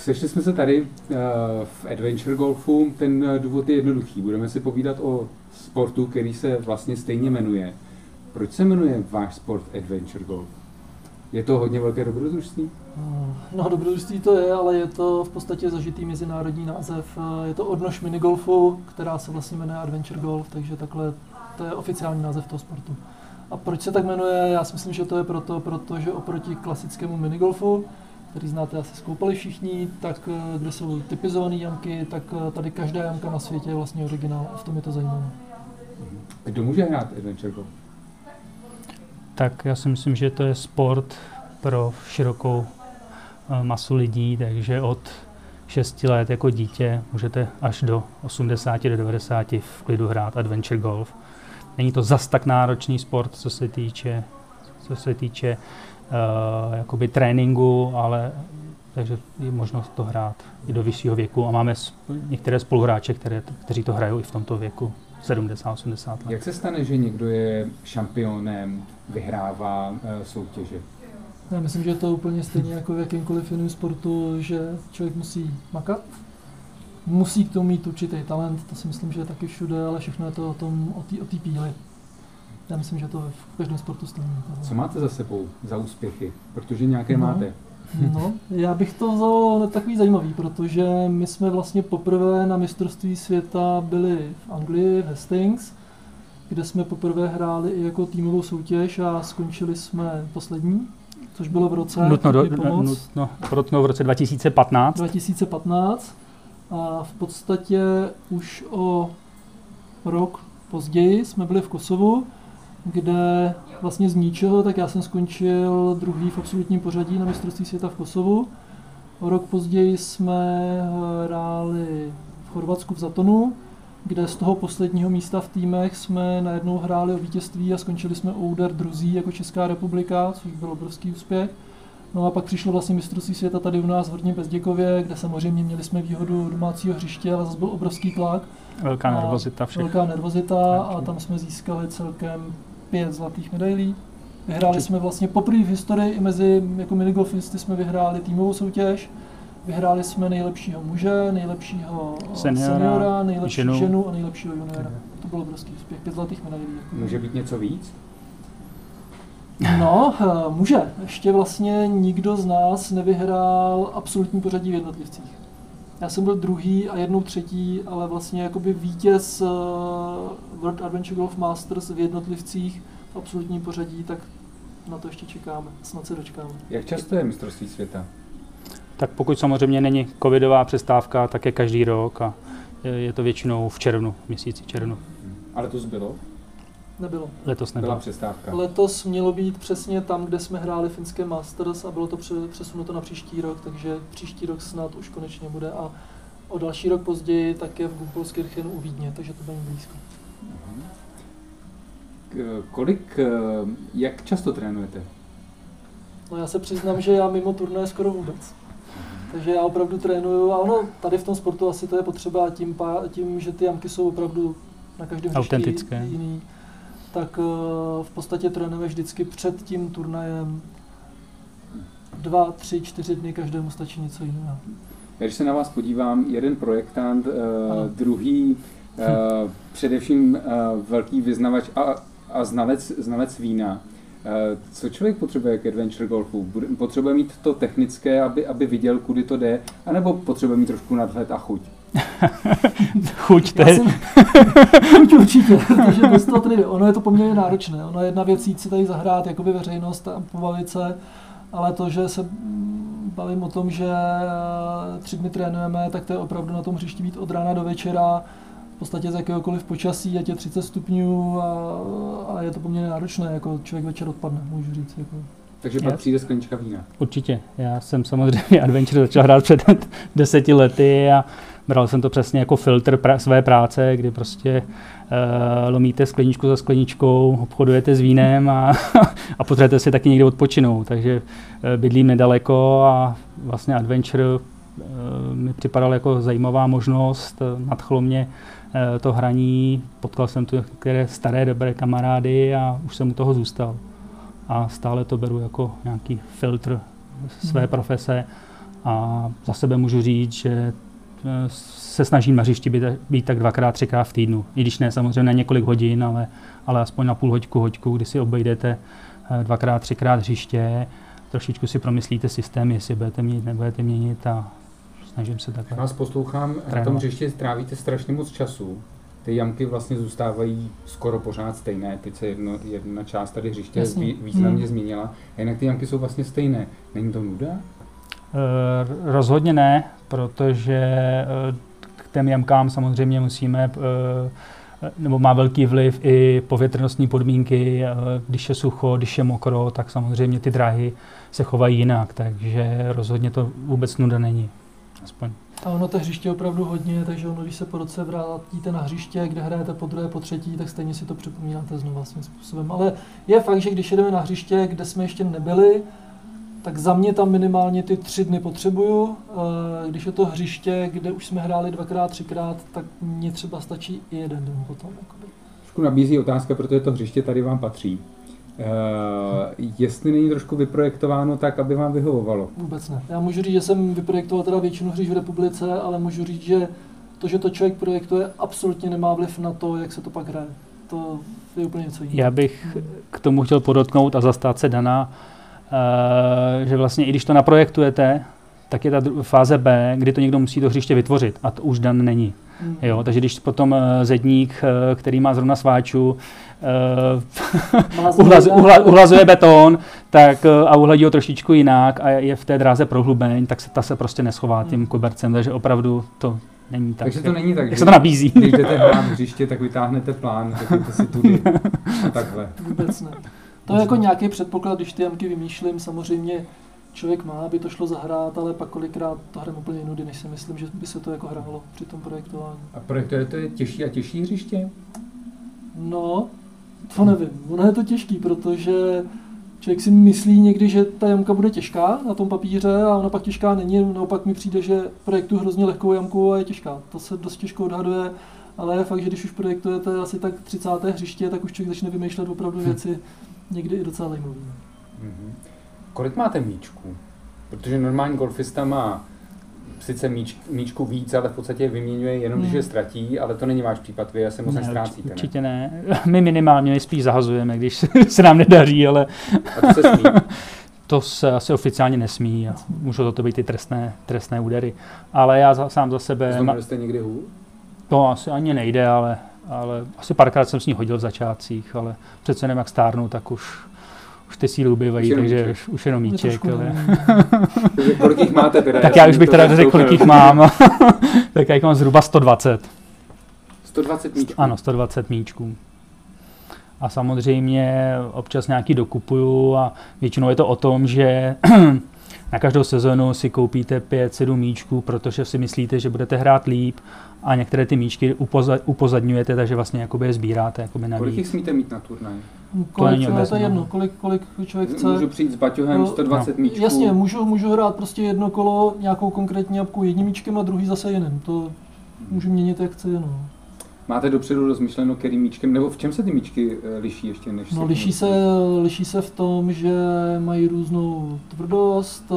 sešli jsme se tady uh, v Adventure Golfu. Ten uh, důvod je jednoduchý. Budeme si povídat o sportu, který se vlastně stejně jmenuje. Proč se jmenuje váš sport Adventure Golf? Je to hodně velké dobrodružství? No, dobrodružství to je, ale je to v podstatě zažitý mezinárodní název. Je to odnož minigolfu, která se vlastně jmenuje Adventure Golf, takže takhle to je oficiální název toho sportu. A proč se tak jmenuje? Já si myslím, že to je proto, protože oproti klasickému minigolfu, který znáte asi skoupali všichni, tak eh, kde jsou typizované jamky, tak eh, tady každá jamka na světě je vlastně originál a v tom je to zajímavé. Kdo může hrát Adventure Golf? Tak já si myslím, že to je sport pro širokou eh, masu lidí, takže od 6 let jako dítě můžete až do 80 do 90 v klidu hrát adventure golf. Není to zas tak náročný sport, co se týče, co se týče jakoby tréninku, ale takže je možnost to hrát i do vyššího věku a máme některé spoluhráče, které, kteří to hrajou i v tomto věku. 70-80 let. Jak se stane, že někdo je šampionem, vyhrává uh, soutěže? Já myslím, že je to úplně stejně jako v jakýmkoliv jiném sportu, že člověk musí makat, musí k tomu mít určitý talent, to si myslím, že je taky všude, ale všechno je to o tom, o té o píli. Já myslím, že to v každém sportu stejně. Co máte za sebou za úspěchy? Protože nějaké no, máte. No, já bych to vzal takový zajímavý, protože my jsme vlastně poprvé na mistrovství světa byli v Anglii, v Hastings, kde jsme poprvé hráli i jako týmovou soutěž a skončili jsme poslední, což bylo v roce nutno, do, nutno, nutno v roce 2015. 2015 a v podstatě už o rok později jsme byli v Kosovu, kde vlastně z ničeho, tak já jsem skončil druhý v absolutním pořadí na mistrovství světa v Kosovu. O rok později jsme hráli v Chorvatsku v Zatonu, kde z toho posledního místa v týmech jsme najednou hráli o vítězství a skončili jsme Ouder druzí jako Česká republika, což byl obrovský úspěch. No a pak přišlo vlastně mistrovství světa tady u nás v Horním Bezděkově, kde samozřejmě měli jsme výhodu domácího hřiště, ale zase byl obrovský tlak. Velká nervozita všech. Velká nervozita a tam jsme získali celkem pět zlatých medailí. Vyhráli jsme vlastně poprvé v historii i mezi jako minigolfisty jsme vyhráli týmovou soutěž. Vyhráli jsme nejlepšího muže, nejlepšího seniora, seniora nejlepší ženu. ženu a nejlepšího juniora. To bylo obrovský úspěch, pět zlatých medailí. Může být něco víc? No, eh, může. Ještě vlastně nikdo z nás nevyhrál absolutní pořadí v jednotlivcích. Já jsem byl druhý a jednou třetí, ale vlastně jakoby vítěz eh, World Adventure Golf Masters v jednotlivcích v absolutním pořadí, tak na to ještě čekáme. Snad se dočkáme. Jak často je mistrovství světa? Tak pokud samozřejmě není covidová přestávka, tak je každý rok a je to většinou v červnu, měsíci červnu. Ale to zbylo? Nebylo. Letos nebylo. Byla přestávka. Letos mělo být přesně tam, kde jsme hráli finské Masters a bylo to přesunuto na příští rok, takže příští rok snad už konečně bude a o další rok později tak je v Gumpolskirchenu u Vídně, takže to bude blízko. Kolik, jak často trénujete? No já se přiznám, že já mimo turné skoro vůbec. Takže já opravdu trénuju a ono tady v tom sportu asi to je potřeba tím, tím že ty jamky jsou opravdu na každém Autentické. jiný tak eh, v podstatě trénujeme vždycky před tím turnajem dva, tři, čtyři dny, každému stačí něco jiného. Když se na vás podívám, jeden projektant, uh, druhý uh, především velký vyznavač a, a znalec, znalec vína. Co člověk potřebuje k adventure golfu? Potřebuje mít to technické, aby, aby viděl, kudy to jde, anebo potřebuje mít trošku nadhled a chuť? Chuť, to je... Jsem... chuť určitě, protože bez toho nejde. Ono je to poměrně náročné. Ono je jedna věc jít si tady zahrát jakoby veřejnost a pobavit se, ale to, že se bavím o tom, že eh, tři dny trénujeme, tak to je opravdu na tom hřišti být od rána do večera, v podstatě z jakéhokoliv počasí, ať je 30 stupňů a, a je to poměrně náročné, jako člověk večer odpadne, můžu říct. Jako. Takže pak přijde sklenička vína. Určitě. Já jsem samozřejmě Adventure začal hrát před deseti lety a bral jsem to přesně jako filtr pra- své práce, kdy prostě uh, lomíte skleničku za skleničkou, obchodujete s vínem a, a potřebujete si taky někde odpočinout. Takže uh, bydlím nedaleko a vlastně Adventure uh, mi připadal jako zajímavá možnost, nadchlo mě to hraní, potkal jsem tu některé staré dobré kamarády a už jsem u toho zůstal. A stále to beru jako nějaký filtr své hmm. profese A za sebe můžu říct, že se snažím na hřišti být, být tak dvakrát, třikrát v týdnu. I když ne samozřejmě na několik hodin, ale, ale aspoň na půl hoďku, hoďku, kdy si obejdete eh, dvakrát, třikrát hřiště, trošičku si promyslíte systém, jestli budete měnit, nebudete měnit a snažím se takhle. Vás poslouchám, na tom hřišti trávíte strašně moc času. Ty jamky vlastně zůstávají skoro pořád stejné. Teď se jedno, jedna část tady hřiště Jasně. významně hmm. změnila. A jinak ty jamky jsou vlastně stejné. Není to nuda? Uh, rozhodně ne, protože uh, k těm jamkám samozřejmě musíme uh, nebo má velký vliv i povětrnostní podmínky, když je sucho, když je mokro, tak samozřejmě ty dráhy se chovají jinak, takže rozhodně to vůbec nuda není. Aspoň. A ono to hřiště je opravdu hodně, takže ono, když se po roce vrátíte na hřiště, kde hrajete po druhé, po třetí, tak stejně si to připomínáte znovu vlastním způsobem. Ale je fakt, že když jedeme na hřiště, kde jsme ještě nebyli, tak za mě tam minimálně ty tři dny potřebuju. Eh, když je to hřiště, kde už jsme hráli dvakrát, třikrát, tak mně třeba stačí i jeden den potom. Trošku nabízí otázka, protože to hřiště tady vám patří. Uh, jestli není trošku vyprojektováno tak, aby vám vyhovovalo? Vůbec ne. Já můžu říct, že jsem vyprojektoval teda většinu hřiš v republice, ale můžu říct, že to, že to člověk projektuje, absolutně nemá vliv na to, jak se to pak hraje. To je úplně něco jiného. Já bych k tomu chtěl podotknout a zastát se Dana, uh, že vlastně i když to naprojektujete, tak je ta fáze B, kdy to někdo musí to hřiště vytvořit a to už Dan není. Hmm. Jo, takže když potom uh, zedník, uh, který má zrovna sváču, uh, uhlaz, uhla, uhlazuje beton tak, a uhladí ho trošičku jinak a je v té dráze prohlubeň, tak se ta se prostě neschová tím hmm. kobercem, takže opravdu to není tak. Takže to není tak, jak se to nabízí. Když jdete hrát hřiště, tak vytáhnete plán, řekněte si tudy a takhle. Vůbec ne. To je jako nějaký předpoklad, když ty jamky vymýšlím, samozřejmě člověk má, aby to šlo zahrát, ale pak kolikrát to hrajeme úplně jinudy, než si myslím, že by se to jako hrálo při tom projektování. A projektujete je těžší a těžší hřiště? No, to nevím. Ono je to těžký, protože člověk si myslí někdy, že ta jamka bude těžká na tom papíře a ona pak těžká není. Naopak mi přijde, že projektu hrozně lehkou jamku a je těžká. To se dost těžko odhaduje, ale je fakt, že když už projektujete asi tak 30. hřiště, tak už člověk začne vymýšlet opravdu hm. věci někdy i docela zajímavé. Mm-hmm. Kolik máte míčků? Protože normální golfista má sice míč, míčku víc, ale v podstatě vyměňuje jenom, hmm. když je ztratí, ale to není váš případ, vy asi moc ne, nestrácíte, ne? Určitě ne. My minimálně spíš zahazujeme, když se nám nedaří, ale... A to se smí? to se asi oficiálně nesmí a můžou to být i trestné, trestné údery. Ale já za, sám za sebe... Znamená, jste někdy hůl? To asi ani nejde, ale, ale asi párkrát jsem s ní hodil v začátcích, ale přece nevím, jak stárnu, tak už už ty síly ubývají, takže už, už jenom míček. Ale... kolik jich máte teda? Tak já už bych teda řekl, kolik jich mám. tak já jich mám zhruba 120. 120 míčků? Ano, 120 míčků. A samozřejmě občas nějaký dokupuju a většinou je to o tom, že na každou sezonu si koupíte 5-7 míčků, protože si myslíte, že budete hrát líp a některé ty míčky upozadňujete, takže vlastně jakoby je sbíráte jakoby navíc. Kolik jich smíte mít na turnaj? Kolik, to, to je jedno, kolik, kolik člověk chce. Můžu přijít s baťohem no, 120 no. míčků. Jasně, můžu, můžu hrát prostě jedno kolo nějakou konkrétní jabku jedním míčkem a druhý zase jiným. To můžu měnit jak chci. No. Máte dopředu rozmyšleno, kterým míčkem, nebo v čem se ty míčky eh, liší ještě než No, liší se, liší se v tom, že mají různou tvrdost, eh,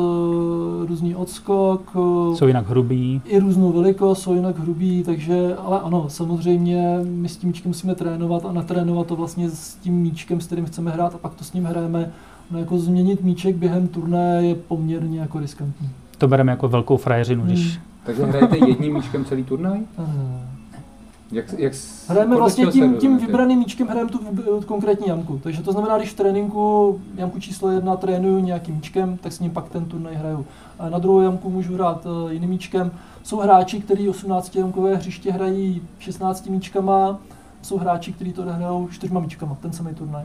různý odskok. Eh, jsou jinak hrubý. I různou velikost, jsou jinak hrubý, takže, ale ano, samozřejmě my s tím míčkem musíme trénovat a natrénovat to vlastně s tím míčkem, s kterým chceme hrát a pak to s ním hrajeme. No, jako změnit míček během turné je poměrně jako riskantní. To bereme jako velkou frajeřinu, když... Hmm. Takže hrajete jedním míčkem celý turnaj? Jak, jak hrajeme vlastně tím, tím vybraným míčkem hrajeme tu konkrétní jamku. Takže to znamená, když v tréninku jamku číslo jedna trénuju nějakým míčkem, tak s ním pak ten turnaj hraju. A na druhou jamku můžu hrát uh, jiným míčkem. Jsou hráči, kteří 18 jamkové hřiště hrají 16 míčkama, jsou hráči, kteří to hrajou 4 míčkama, ten samý turnaj.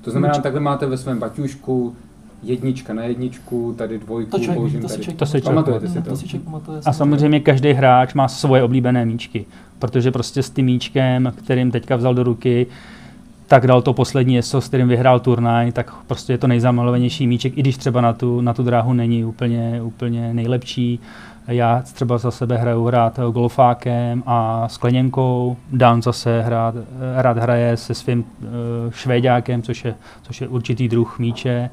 To znamená, Míček. takhle máte ve svém baťušku jednička na jedničku, tady dvojku, to člověk, použím to tady. Si to si pamatujete si to? to si pamatuje, a samozřejmě každý hráč má svoje oblíbené míčky, protože prostě s tím míčkem, kterým teďka vzal do ruky, tak dal to poslední ESO, s kterým vyhrál turnaj, tak prostě je to nejzamilovanější míček, i když třeba na tu, na tu dráhu není úplně, úplně nejlepší. Já třeba za sebe hraju hrát golfákem a skleněnkou, Dan zase hrát, rád hraje se svým uh, švéďákem, což je, což je určitý druh míče.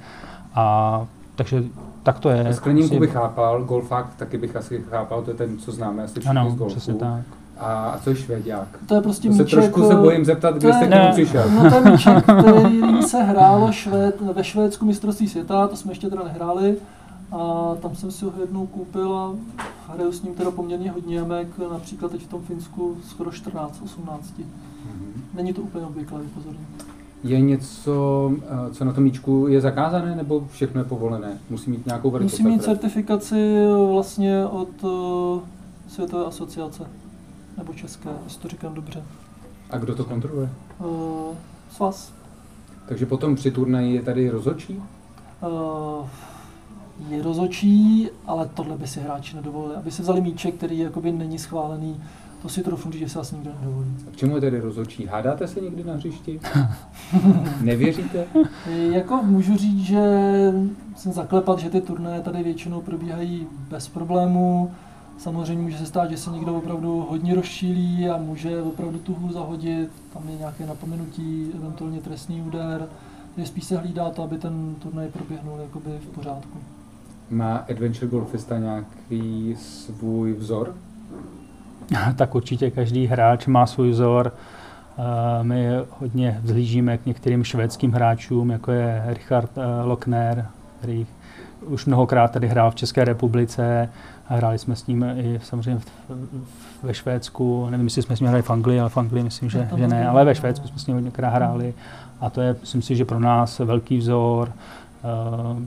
A takže tak to je. Skleněnku asi... bych chápal, golfák taky bych asi chápal, to je ten, co známe asi všichni ano, z golfu. přesně tak. A co je švédák? To je prostě to míček, se trošku se bojím zeptat, kde jste k němu přišel. No to je míček, který se hrálo švéd, ve Švédsku mistrovství světa, to jsme ještě teda nehráli. A tam jsem si ho jednou koupil a hraju s ním teda poměrně hodně jamek, například teď v tom Finsku skoro 14, 18. Mm-hmm. Není to úplně obvyklé, upozorně. Je něco, eh, co na tom míčku je zakázané, nebo všechno je povolené? Musí mít nějakou velikost? Musí mít certifikaci vlastně od uh, Světové asociace, nebo České, jestli to říkám dobře. A kdo to kontroluje? Uh, svaz. Takže potom při turnaji je tady rozhodčí? Uh, je rozočí, ale tohle by si hráči nedovolili. Aby si vzali míček, který jakoby není schválený, to si trochu že se vás nikdo nedovolí. A k čemu je tedy rozočí? Hádáte se někdy na hřišti? Nevěříte? jako můžu říct, že jsem zaklepat, že ty turnaje tady většinou probíhají bez problémů. Samozřejmě může se stát, že se někdo opravdu hodně rozšílí a může opravdu tu hru zahodit, tam je nějaké napomenutí, eventuálně trestný úder. Takže spíš se hlídá to, aby ten turnaj proběhnul jakoby v pořádku. Má Adventure Golfista nějaký svůj vzor? tak určitě každý hráč má svůj vzor. My hodně vzhlížíme k některým švédským hráčům, jako je Richard eh, Lochner, který už mnohokrát tady hrál v České republice. Hráli jsme s ním i samozřejmě ve Švédsku. Nevím, jestli jsme s ním hráli v Anglii, ale v Anglii myslím, že, že ne. Ale ve Švédsku jsme s ním hodněkrát hráli. A to je, myslím si, že pro nás velký vzor. Uh,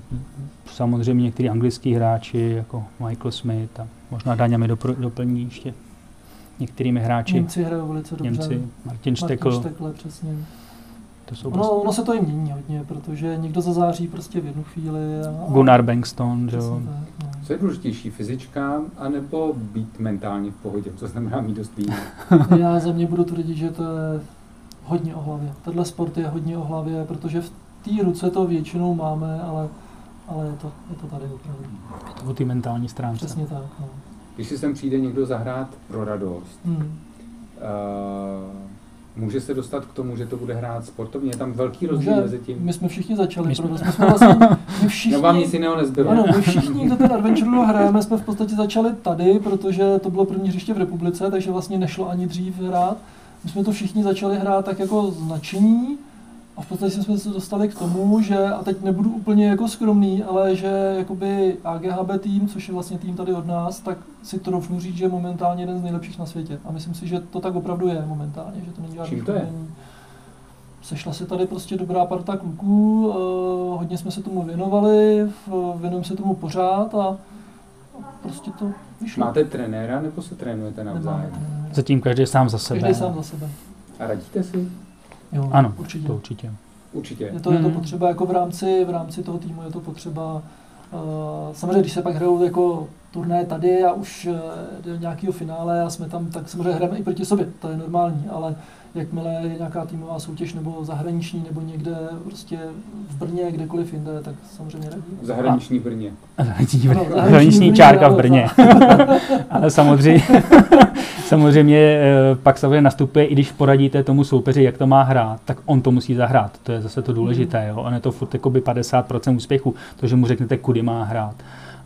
samozřejmě někteří anglický hráči, jako Michael Smith a možná Daňa mi doplní ještě některými hráči. Němci hrajou velice dobře. Němci, Martin Štekl. Martin Štekl, přesně. To jsou ono, prostě... ono se to i mění hodně, protože někdo zazáří prostě v jednu chvíli. A... Gunnar Bengston, že jo. No. Co je důležitější, fyzička, anebo být mentálně v pohodě, co znamená mít dost Já za mě budu tvrdit, že to je hodně o hlavě. Tenhle sport je hodně o hlavě, protože v té ruce to většinou máme, ale, ale je, to, je to tady opravdu. Je to o té mentální stránce. Přesně tak. No. Když si sem přijde někdo zahrát pro radost, hmm. uh, může se dostat k tomu, že to bude hrát sportovně? Je tam velký rozdíl mezi tím? My jsme všichni začali my jsme, jsme vlastně, my všichni, no vám nic jiného nezbylo. Ano, my všichni, kdo ten Adventure hrajeme, jsme v podstatě začali tady, protože to bylo první hřiště v republice, takže vlastně nešlo ani dřív hrát. My jsme to všichni začali hrát tak jako značení, a v podstatě jsme se dostali k tomu, že, a teď nebudu úplně jako skromný, ale že jakoby AGHB tým, což je vlastně tým tady od nás, tak si to rovnu říct, že je momentálně jeden z nejlepších na světě. A myslím si, že to tak opravdu je momentálně, že to není žádný to je? Sešla se tady prostě dobrá parta kluků, uh, hodně jsme se tomu věnovali, věnujeme se tomu pořád a prostě to vyšlo. Máte trenéra nebo se trénujete navzájem? Zatím každý sám za sebe. Každý sám za sebe. A radíte si? Jo, ano, určitě. to určitě. Určitě. Je to, je to mhm. potřeba jako v rámci, v rámci toho týmu je to potřeba. Uh, samozřejmě, když se pak hrajou jako turné tady a už uh, do nějakého finále a jsme tam, tak samozřejmě hrajeme i proti sobě, to je normální, ale jakmile je nějaká týmová soutěž nebo zahraniční nebo někde prostě v Brně, kdekoliv jinde, tak samozřejmě radíme. Zahraniční Brně. Zahraniční, Brně. No, zahraniční čárka v Brně. ale samozřejmě, samozřejmě eh, pak samozřejmě nastupuje, i když poradíte tomu soupeři, jak to má hrát, tak on to musí zahrát. To je zase to důležité. Jo? On je to furt 50% úspěchu, to, že mu řeknete, kudy má hrát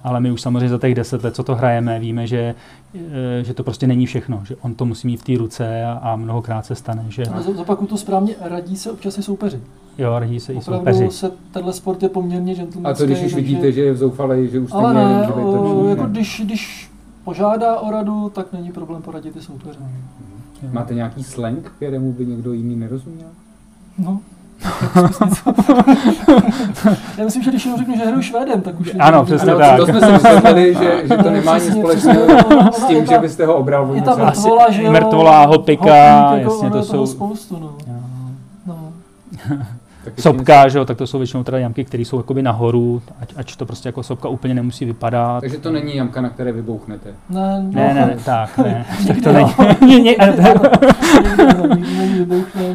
ale my už samozřejmě za těch deset let, co to hrajeme, víme, že, eh, že to prostě není všechno, že on to musí mít v té ruce a, a mnohokrát se stane. Že... Ale zopakuju to správně, radí se občas i soupeři. Jo, radí se Opravdu i soupeři. se tenhle sport je poměrně gentlemanský. A to když už vidíte, že je v zoufalej, že už stejně Ale ne, o, jako když, když požádá o radu, tak není problém poradit i soupeře. Máte nějaký slang, kterému by někdo jiný nerozuměl? No, Já myslím, že když jenom řeknu, že hraju Švédem, tak už... Ano, přesně ano, tak. To jsme si vysvětlili, že, že to nemá nic společného s tím, že byste ho obral o něco. mrtvola, že jo? Mrtvola, hopika, jasně, to jsou... spoustu, no. no. Sopka, že jo, tak to jsou většinou teda jamky, které jsou jakoby nahoru, ať, ať to prostě jako sopka úplně nemusí vypadat. Takže to není jamka, na které vybouchnete? Ne, no, ne, ne, tak, ne. tak to není. Nikdy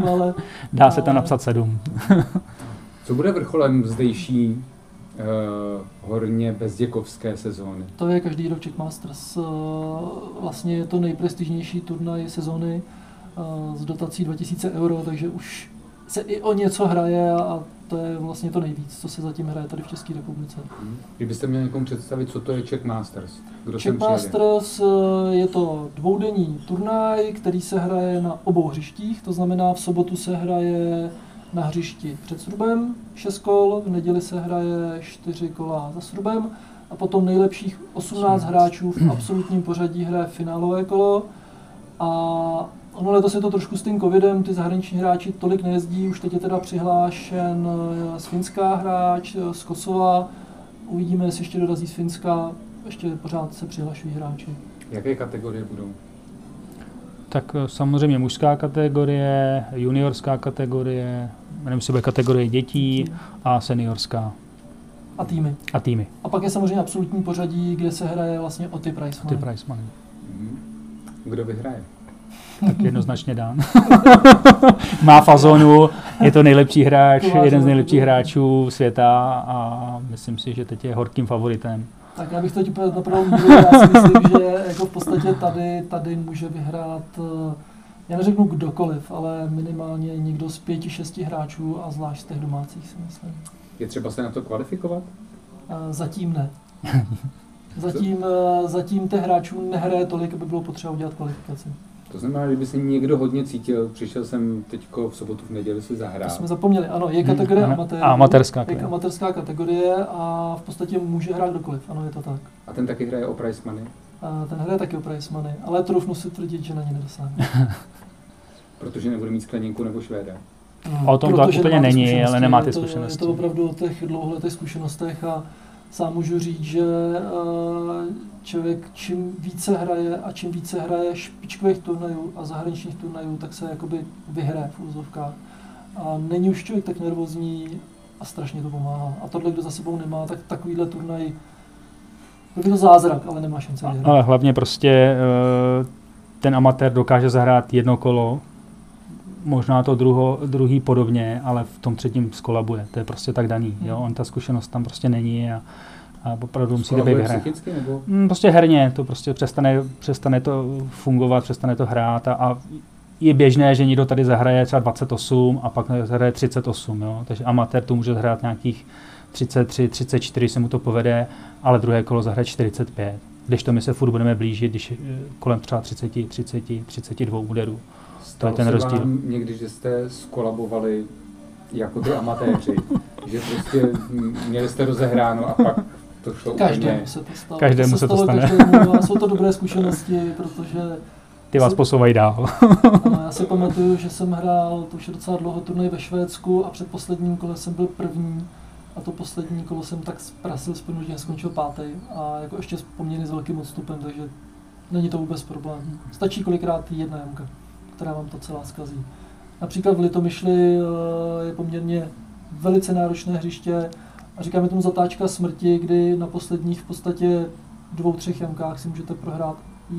ale... Dá se tam napsat sedm. Co bude vrcholem zdejší uh, horně bezděkovské sezóny? To je každý rok Czech Masters. Uh, vlastně je to nejprestižnější turnaj sezóny uh, s dotací 2000 euro, takže už se i o něco hraje a to je vlastně to nejvíc, co se zatím hraje tady v České republice. Kdybyste měli někomu představit, co to je Czech Masters? Kdo Czech Masters eh, je to dvoudenní turnaj, který se hraje na obou hřištích, to znamená v sobotu se hraje na hřišti před Srubem 6 kol, v neděli se hraje 4 kola za Srubem a potom nejlepších 18 hráčů v absolutním pořadí hraje finálové kolo a ono letos je to trošku s tím covidem, ty zahraniční hráči tolik nejezdí, už teď je teda přihlášen z eh, Finska hráč, eh, z Kosova, uvidíme, jestli ještě dorazí z Finska, ještě pořád se přihlašují hráči. Jaké kategorie budou? Tak eh, samozřejmě mužská kategorie, juniorská kategorie, nevím, si bude kategorie dětí a seniorská. A týmy. A týmy. A pak je samozřejmě absolutní pořadí, kde se hraje vlastně o ty prize money. Ty prize money. Mhm. Kdo vyhraje? Tak jednoznačně dán. Má fazonu, je to nejlepší hráč, jeden z nejlepších hráčů světa a myslím si, že teď je horkým favoritem. Tak já bych to úplně na prvou míru, já si myslím, že jako v podstatě tady, tady může vyhrát, eh, já neřeknu kdokoliv, ale minimálně někdo z pěti, šesti hráčů a zvlášť z těch domácích si myslím. Je třeba se na to kvalifikovat? Eh, zatím ne. Zatím, eh, zatím těch hráčů nehraje tolik, aby bylo potřeba udělat kvalifikaci. To znamená, že by se někdo hodně cítil, přišel jsem teď v sobotu v neděli si zahrát. To jsme zapomněli, ano, je kategorie hmm, amatér, a amatérská, je amatérská kategorie a v podstatě může hrát kdokoliv, ano, je to tak. A ten taky hraje o prize money? A ten hraje taky o prize money, ale troufnu si tvrdit, že na ně nedosáhne. Protože nebude mít skleněnku nebo švéda. No, o tom to úplně není, ale nemá ty zkušenosti. Je to, je to opravdu o těch dlouholetých zkušenostech a sám můžu říct, že uh, člověk čím více hraje a čím více hraje špičkových turnajů a zahraničních turnajů, tak se jakoby vyhraje v úzovkách. A není už člověk tak nervózní a strašně to pomáhá. A tohle, kdo za sebou nemá, tak takovýhle turnaj byl by to zázrak, ale nemá šanci vyhrát. Ale hlavně prostě eh, ten amatér dokáže zahrát jedno kolo, možná to druho, druhý podobně, ale v tom třetím skolabuje. To je prostě tak daný. Jo? Hmm. On ta zkušenost tam prostě není a, a opravdu musíte být hra. Nebo? Mm, prostě herně, to prostě přestane, přestane to fungovat, přestane to hrát a, a je běžné, že někdo tady zahraje třeba 28 a pak zahraje 38, jo? takže amatér tu může zahrát nějakých 33, 34, se mu to povede, ale druhé kolo zahraje 45. Když to my se furt budeme blížit, když kolem třeba 30, 30, 32 úderů. To je ten rozdíl. někdy, že jste skolabovali jako ty amatéři, že prostě měli jste rozehráno a pak to šlo Každému úplně... se to stalo. Každému se, se to stane. Každému, a jsou to dobré zkušenosti, protože... Ty vás si... posouvají dál. ano, já si pamatuju, že jsem hrál, to už je docela dlouho turnaj ve Švédsku a před posledním kole jsem byl první a to poslední kolo jsem tak zprasil spinu, že skončil pátý a jako ještě poměrně s velkým odstupem, takže není to vůbec problém. Stačí kolikrát jedna jamka která vám to celá zkazí. Například v Litomyšli eh, je poměrně velice náročné hřiště a říkáme tomu zatáčka smrti, kdy na posledních v podstatě dvou, třech jamkách si můžete prohrát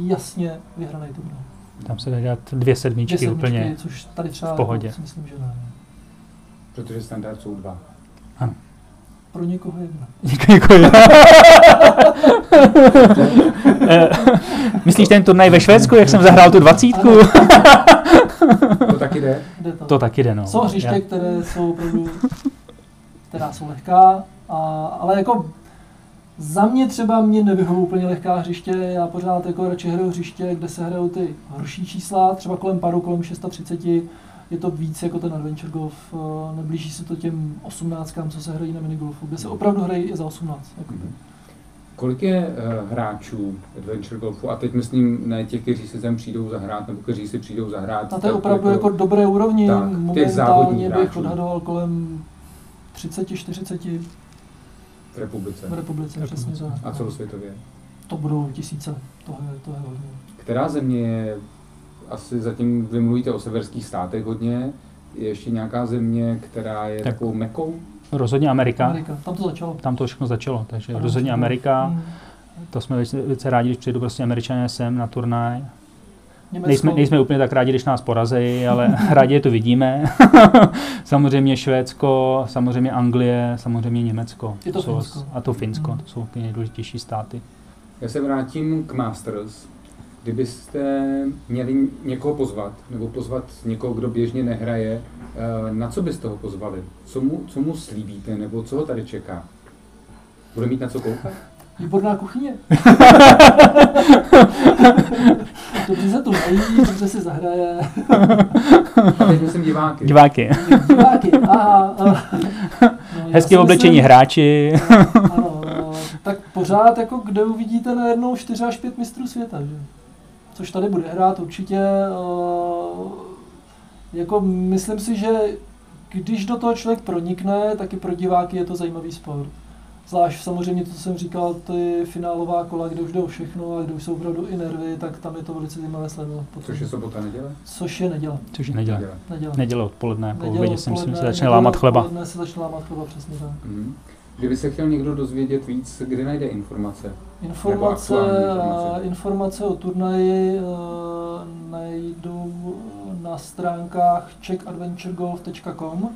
jasně vyhraný turnaj. Tam se dá dát dvě sedmičky, dvě sedmičky úplně což tady třeba v pohodě. Si myslím, že ne. Protože standard jsou dva. Ano. Pro někoho jedna. Někoho jedna. Eh, myslíš ten turnaj ve Švédsku, jak jsem zahrál tu dvacítku? to taky jde? jde to. taky jde, no. Jsou hřiště, které jsou opravdu, která jsou lehká, a, ale jako za mě třeba mě nevyhovují úplně lehká hřiště, já pořád jako radši hraju hřiště, kde se hrajou ty horší čísla, třeba kolem paru, kolem 630, je to víc jako ten adventure golf, eh, neblíží se to těm 18, co se hrají na minigolfu, kde se opravdu hrají i za 18. Jako. Mm-hmm. Kolik je uh, hráčů Adventure Golfu? A teď myslím ne těch, kteří si sem přijdou zahrát, nebo kteří si přijdou zahrát. A to je opravdu jako, jako dobré úrovni. Tak, Momentálně bych odhadoval kolem 30-40. V republice. V republice, přesně tak. A celosvětově? To budou tisíce, to je, to je hodně. Která země je, asi zatím vymluvíte o severských státech hodně, je ještě nějaká země, která je tak. takovou mekou? Rozhodně Amerika. Amerika. Tam to začalo. Tam to všechno začalo, takže ano, rozhodně Amerika. Hmm. To jsme velice rádi, když přijdu prostě američané sem na turnaj. Nejsme, nejsme úplně tak rádi, když nás porazejí, ale rádi je to vidíme. samozřejmě Švédsko, samozřejmě Anglie, samozřejmě Německo. Je to Finsko. A to Finsko, hmm. to jsou ty nejdůležitější státy. Já se vrátím k Masters. Kdybyste měli někoho pozvat, nebo pozvat někoho, kdo běžně nehraje, eh, na co byste ho pozvali? Co mu, co mu slíbíte, nebo co ho tady čeká? Bude mít na co koukat? Výborná kuchyně. dobře se tu nají, dobře si zahraje. A teď myslím diváky. Diváky. Diváky, aha. aha. No, si oblečení myslím- hráči. Ano, no, tak pořád, jako kde uvidíte najednou 4 až 5 mistrů světa, že? Což tady bude hrát určitě. Uh, jako myslím si, že když do toho člověk pronikne, tak i pro diváky je to zajímavý sport. Zvlášť samozřejmě to, co jsem říkal, ty finálová kola, kde už jde o všechno a kde už jsou opravdu i nervy, tak tam je to velice zajímavé sledovat. potom. Což je sobota, neděle? Což je neděle. Což je neděle. Neděle. Neděle odpoledne, po Neděle obědě si myslím, se odpoledne, začne lámat chleba. odpoledne se začne lámat chleba, přesně tak. Mhm. Kdyby se chtěl někdo dozvědět víc, kde najde informace? Informace, informace. informace. o turnaji eh, najdou na stránkách checkadventuregolf.com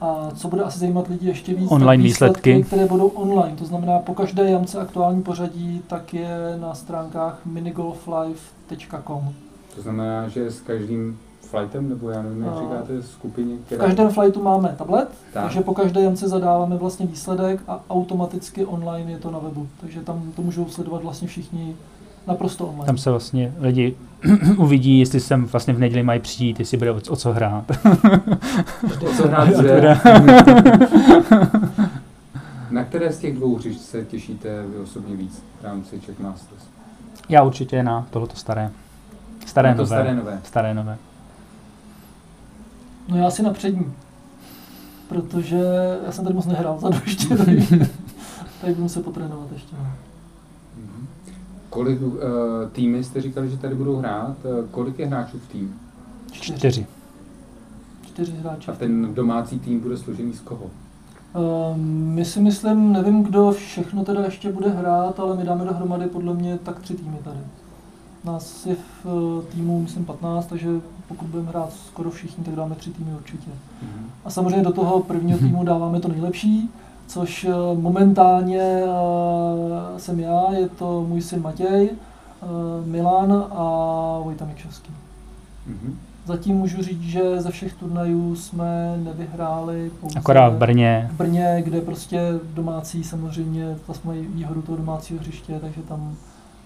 a co bude asi zajímat lidi ještě víc, Online tak výsledky. které budou online, to znamená po každé jamce aktuální pořadí, tak je na stránkách minigolflive.com. To znamená, že s každým flightem, nebo já nevím, jak A- říkáte, skupině, V která... každém flightu máme tablet, Tak. takže po každé jamce zadáváme vlastně výsledek a automaticky online je to na webu, takže tam to můžou sledovat vlastně všichni naprosto online. Tam se vlastně lidi uvidí, jestli sem vlastně v neděli mají přijít, jestli bude o, o co hrát. O co hrát bude. Na které z těch dvou hřišť se těšíte vy osobně víc v rámci Czech Masters? Já určitě na tohleto staré. Staré Na to nové. staré nové. Staré nové. No já si na přední, protože já jsem tady moc nehrál za ještě, takže tady budu se potrénovat ještě. No. Kolik uh, týmy jste říkali, že tady budou hrát? Uh, kolik je hráčů v tým? Čtyři. Čtyři. Hráči. A ten domácí tým bude složený z koho? Uh, my si myslím, nevím, kdo všechno teda ještě bude hrát, ale my dáme dohromady podle mě tak tři týmy tady. Nás je v uh, týmu, myslím, 15, takže pokud budeme hrát skoro všichni, tak dáme tři týmy určitě. Mhm. A samozřejmě do toho prvního týmu dáváme to nejlepší, což eh, momentálně eh, jsem já, je to můj syn Matěj, eh, Milan a Vojta Mikšovský. Mhm. Zatím můžu říct, že ze všech turnajů jsme nevyhráli pouze Akorát v Brně. v Brně, kde prostě domácí samozřejmě, ta jsme mají výhodu toho domácího hřiště, takže tam,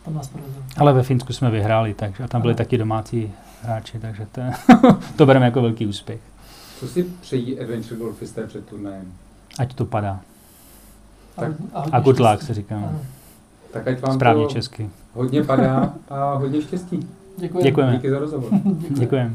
tam nás porazili. Ale ve Finsku jsme vyhráli, takže a tam byli Ano. taky domácí hráči, takže to, to bereme jako velký úspěch. Co si přejí adventure golfisté před turnajem? Ať to padá. A, Tak. A good luck štěstí. se říká. Ano. Tak ať vám Správně to česky. hodně padá a hodně štěstí. Děkujeme. Děkujeme. Díky za rozhovor. Děkujeme. Děkujeme.